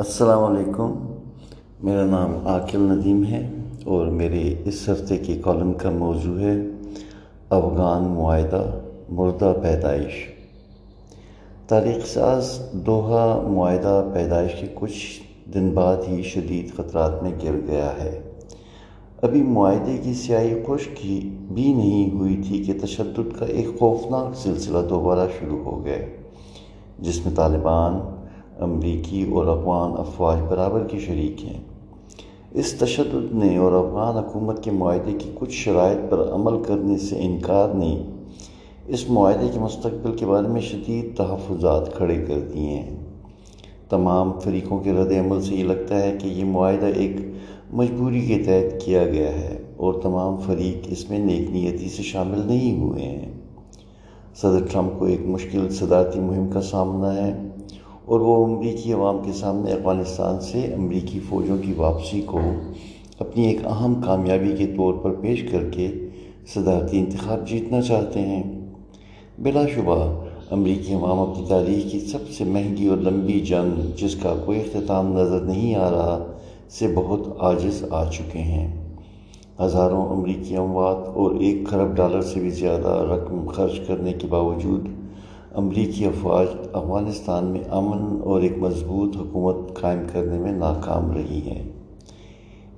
السلام علیکم۔ میرا نام عاقل ندیم ہے اور میرے اس ہفتے کی کالم کا موضوع ہے افغان معاہدہ مردہ پیدائش۔ تاریخ ساز دوحہ معاہدہ پیدائش کے کچھ دن بعد ہی شدید خطرات میں گر گیا ہے۔ ابھی معاہدے کی سیاہی خشک بھی نہیں ہوئی تھی کہ تشدد کا ایک خوفناک سلسلہ دوبارہ شروع ہو گئے، جس میں طالبان امریکی اور افغان افواج برابر کی شریک ہیں۔ اس تشدد نے اور افغان حکومت کے معاہدے کی کچھ شرائط پر عمل کرنے سے انکار نے اس معاہدے کے مستقبل کے بارے میں شدید تحفظات کھڑے کر دیے ہیں۔ تمام فریقوں کے رد عمل سے یہ لگتا ہے کہ یہ معاہدہ ایک مجبوری کے تحت کیا گیا ہے اور تمام فریق اس میں نیک نیتی سے شامل نہیں ہوئے ہیں۔ صدر ٹرمپ کو ایک مشکل صدارتی مہم کا سامنا ہے۔ اور وہ امریکی عوام کے سامنے افغانستان سے امریکی فوجوں کی واپسی کو اپنی ایک اہم کامیابی کے طور پر پیش کر کے صدارتی انتخاب جیتنا چاہتے ہیں۔ بلا شبہ امریکی عوام اپنی تاریخ کی سب سے مہنگی اور لمبی جنگ جس کا کوئی اختتام نظر نہیں آ رہا سے بہت عاجز آ چکے ہیں۔ ہزاروں امریکی اموات اور ایک کھرب ڈالر سے بھی زیادہ رقم خرچ کرنے کے باوجود امریکی افواج افغانستان میں امن اور ایک مضبوط حکومت قائم کرنے میں ناکام رہی ہیں۔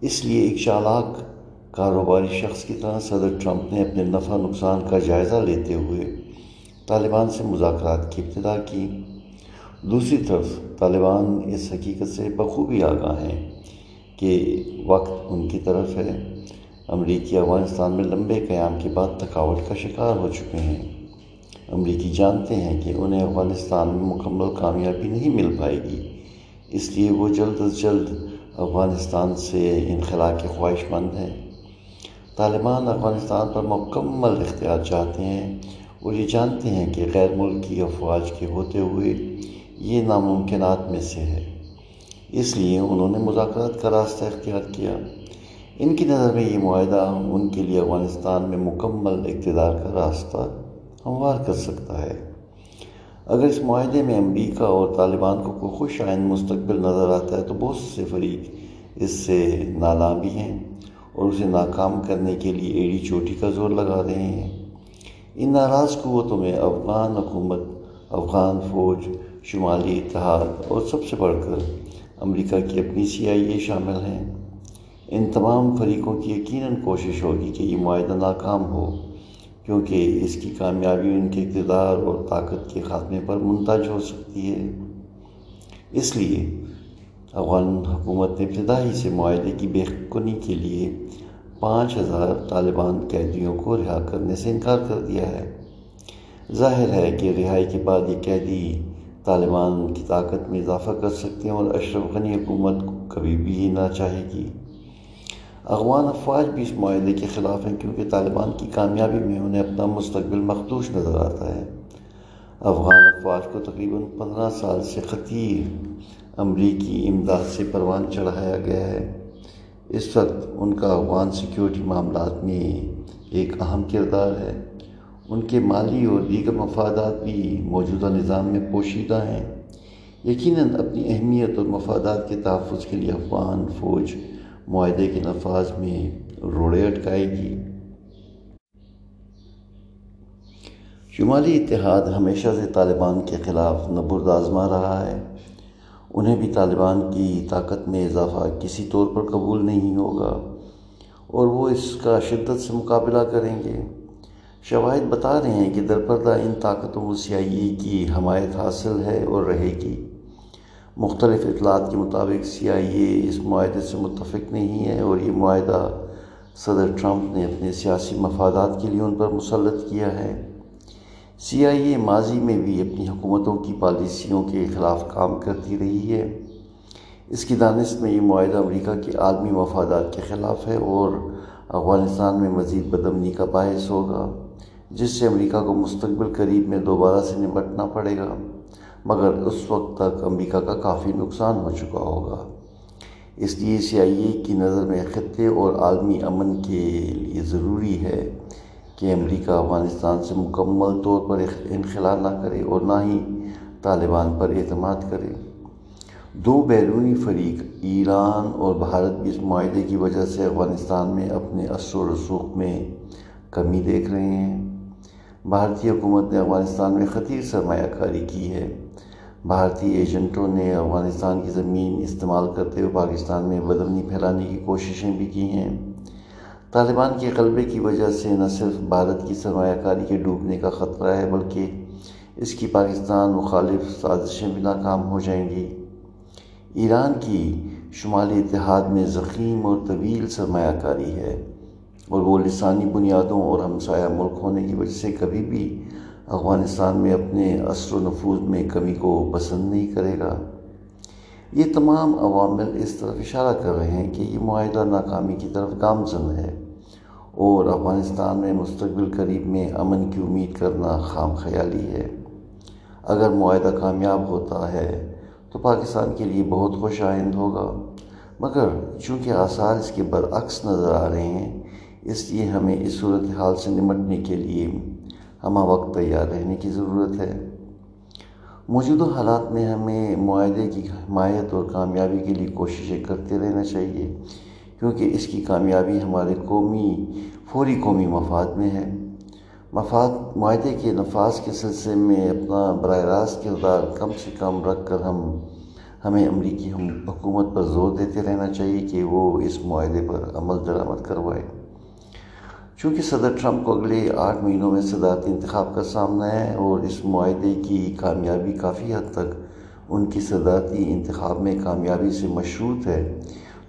اس لیے ایک چالاک کاروباری شخص کی طرح صدر ٹرمپ نے اپنے نفع نقصان کا جائزہ لیتے ہوئے طالبان سے مذاکرات کی ابتدا کی۔ دوسری طرف طالبان اس حقیقت سے بخوبی آگاہ ہیں کہ وقت ان کی طرف ہے۔ امریکی افغانستان میں لمبے قیام کے بعد تھکاوٹ کا شکار ہو چکے ہیں۔ امریکی جانتے ہیں کہ انہیں افغانستان میں مکمل کامیابی نہیں مل پائے گی۔ اس لیے وہ جلد از جلد افغانستان سے انخلا کے خواہش مند ہیں۔ طالبان افغانستان پر مکمل اختیار چاہتے ہیں اور یہ جانتے ہیں کہ غیر ملکی افواج کے ہوتے ہوئے یہ ناممکنات میں سے ہے اس لیے انہوں نے مذاکرات کا راستہ اختیار کیا۔ ان کی نظر میں یہ معاہدہ ان کے لیے افغانستان میں مکمل اقتدار کا راستہ ہموار کر سکتا ہے۔ اگر اس معاہدے میں امریکہ اور طالبان کو کوئی خوش آئند مستقبل نظر آتا ہے تو بہت سے فریق اس سے نالا بھی ہیں اور اسے ناکام کرنے کے لیے ایڑی چوٹی کا زور لگا رہے ہیں۔ ان ناراض قوتوں میں افغان حکومت، افغان فوج، شمالی اتحاد اور سب سے بڑھ کر امریکہ کی اپنی سی آئی اے شامل ہیں۔ ان تمام فریقوں کی یقیناً کوشش ہوگی کہ یہ معاہدہ ناکام ہو۔ کیونکہ اس کی کامیابی ان کے اقتدار اور طاقت کے خاتمے پر منتج ہو سکتی ہے۔ اس لیے افغان حکومت نے ابتدائی سے معاہدے کی بے کنی کے لیے پانچ ہزار طالبان قیدیوں کو رہا کرنے سے انکار کر دیا ہے۔ ظاہر ہے کہ رہائی کے بعد یہ قیدی طالبان کی طاقت میں اضافہ کر سکتے ہیں اور اشرف غنی حکومت کو کبھی بھی نہ چاہے گی۔ افغان افواج بھی اس معاہدے کے خلاف ہیں کیونکہ طالبان کی کامیابی میں انہیں اپنا مستقبل مخدوش نظر آتا ہے۔ افغان افواج کو تقریباً پندرہ سال سے خطیر امریکی امداد سے پروان چڑھایا گیا ہے۔ اس وقت ان کا افغان سیکیورٹی معاملات میں ایک اہم کردار ہے۔ ان کے مالی اور دیگر مفادات بھی موجودہ نظام میں پوشیدہ ہیں۔ یقیناً اپنی اہمیت اور مفادات کے تحفظ کے لیے افغان فوج معاہدے کے نفاذ میں روڑے اٹکائے گی۔ شمالی اتحاد ہمیشہ سے طالبان کے خلاف نبرد آزما رہا ہے۔ انہیں بھی طالبان کی طاقت میں اضافہ کسی طور پر قبول نہیں ہوگا اور وہ اس کا شدت سے مقابلہ کریں گے۔ شواہد بتا رہے ہیں کہ درپردہ ان طاقتوں کو سیائی کی حمایت حاصل ہے اور رہے گی۔ مختلف اطلاعات کے مطابق سی آئی اے اس معاہدے سے متفق نہیں ہے اور یہ معاہدہ صدر ٹرمپ نے اپنے سیاسی مفادات کے لیے ان پر مسلط کیا ہے۔ سی آئی اے ماضی میں بھی اپنی حکومتوں کی پالیسیوں کے خلاف کام کرتی رہی ہے۔ اس کی دانست میں یہ معاہدہ امریکہ کے عالمی مفادات کے خلاف ہے اور افغانستان میں مزید بدمنی کا باعث ہوگا، جس سے امریکہ کو مستقبل قریب میں دوبارہ سے نمٹنا پڑے گا۔ مگر اس وقت تک امریکہ کا کافی نقصان ہو چکا ہوگا۔ اس لیے سی آئی اے کی نظر میں خطے اور عالمی امن کے لیے ضروری ہے کہ امریکہ افغانستان سے مکمل طور پر انخلا نہ کرے اور نہ ہی طالبان پر اعتماد کرے۔ دو بیرونی فریق، ایران اور بھارت بھی اس معاہدے کی وجہ سے افغانستان میں اپنے اثر و رسوخ میں کمی دیکھ رہے ہیں۔ بھارتی حکومت نے افغانستان میں خطیر سرمایہ کاری کی ہے۔ بھارتی ایجنٹوں نے افغانستان کی زمین استعمال کرتے ہوئے پاکستان میں بدمنی پھیلانے کی کوششیں بھی کی ہیں۔ طالبان کے غلبے کی وجہ سے نہ صرف بھارت کی سرمایہ کاری کے ڈوبنے کا خطرہ ہے، بلکہ اس کی پاکستان مخالف سازشیں بھی ناکام ہو جائیں گی۔ ایران کی شمالی اتحاد میں ضخیم اور طویل سرمایہ کاری ہے اور وہ لسانی بنیادوں اور ہمسایہ ملک ہونے کی وجہ سے کبھی بھی افغانستان میں اپنے اثر و نفوذ میں کمی کو پسند نہیں کرے گا۔ یہ تمام عوامل اس طرف اشارہ کر رہے ہیں کہ یہ معاہدہ ناکامی کی طرف گامزن ہے اور افغانستان میں مستقبل قریب میں امن کی امید کرنا خام خیالی ہے۔ اگر معاہدہ کامیاب ہوتا ہے تو پاکستان کے لیے بہت خوش آئند ہوگا۔ مگر چونکہ آثار اس کے برعکس نظر آ رہے ہیں، اس لیے ہمیں اس صورتحال سے نمٹنے کے لیے ہمہ وقت تیار رہنے کی ضرورت ہے۔ موجودہ حالات میں ہمیں معاہدے کی حمایت اور کامیابی کے لیے کوششیں کرتے رہنا چاہیے، کیونکہ اس کی کامیابی ہمارے قومی، فوری قومی مفاد میں ہے۔ مفاد، معاہدے کے نفاذ کے سلسلے میں اپنا براہ راست کردار کم سے کم رکھ کر ہم، ہمیں امریکی حکومت پر زور دیتے رہنا چاہیے کہ وہ اس معاہدے پر عمل درآمد کروائے۔ چونکہ صدر ٹرمپ کو اگلے آٹھ مہینوں میں صدارتی انتخاب کا سامنا ہے اور اس معاہدے کی کامیابی کافی حد تک ان کی صدارتی انتخاب میں کامیابی سے مشروط ہے،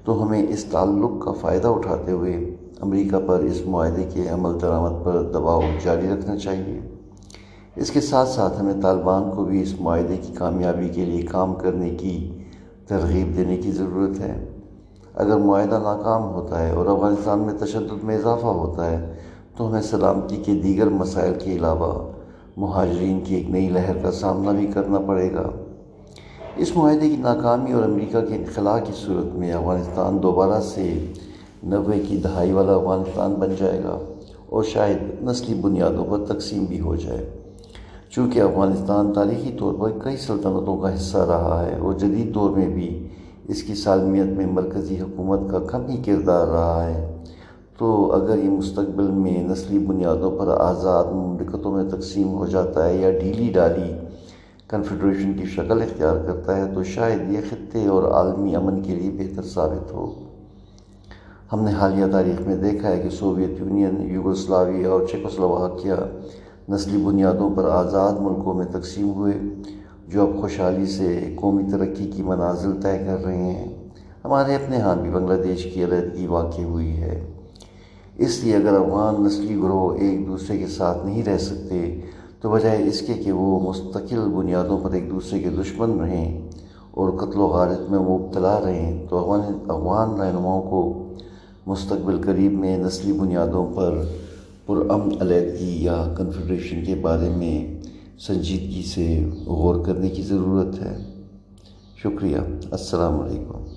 تو ہمیں اس تعلق کا فائدہ اٹھاتے ہوئے امریکہ پر اس معاہدے کے عمل درآمد پر دباؤ جاری رکھنا چاہیے۔ اس کے ساتھ ساتھ ہمیں طالبان کو بھی اس معاہدے کی کامیابی کے لیے کام کرنے کی ترغیب دینے کی ضرورت ہے۔ اگر معاہدہ ناکام ہوتا ہے اور افغانستان میں تشدد میں اضافہ ہوتا ہے، تو ہمیں سلامتی کے دیگر مسائل کے علاوہ مہاجرین کی ایک نئی لہر کا سامنا بھی کرنا پڑے گا۔ اس معاہدے کی ناکامی اور امریکہ کے انخلاء کی صورت میں افغانستان دوبارہ سے نوے کی دہائی والا افغانستان بن جائے گا اور شاید نسلی بنیادوں پر تقسیم بھی ہو جائے۔ چونکہ افغانستان تاریخی طور پر کئی سلطنتوں کا حصہ رہا ہے اور جدید دور میں بھی اس کی سالمیت میں مرکزی حکومت کا کم ہی کردار رہا ہے؟ تو اگر یہ مستقبل میں نسلی بنیادوں پر آزاد مملکتوں میں تقسیم ہو جاتا ہے یا ڈھیلی ڈالی کنفیڈریشن کی شکل اختیار کرتا ہے، تو شاید یہ خطے اور عالمی امن کے لیے بہتر ثابت ہو۔ ہم نے حالیہ تاریخ میں دیکھا ہے کہ سوویت یونین یوگوسلاوی اور چیکوسلواکیا نسلی بنیادوں پر آزاد ملکوں میں تقسیم ہوئے۔ جو اب خوشحالی سے قومی ترقی کی منازل طے کر رہے ہیں، ہمارے اپنے ہاں بھی بنگلہ دیش کی علیحدگی واقع ہوئی ہے۔ اس لیے اگر افغان نسلی گروہ ایک دوسرے کے ساتھ نہیں رہ سکتے، تو بجائے اس کے کہ وہ مستقل بنیادوں پر ایک دوسرے کے دشمن رہیں اور قتل و غارت میں مبتلا رہیں، تو افغان افغان رہنماؤں کو مستقبل قریب میں نسلی بنیادوں پر پرامن علیحدگی یا کنفیڈریشن کے بارے میں سنجیدگی سے غور کرنے کی ضرورت ہے۔ شکریہ۔ السلام علیکم۔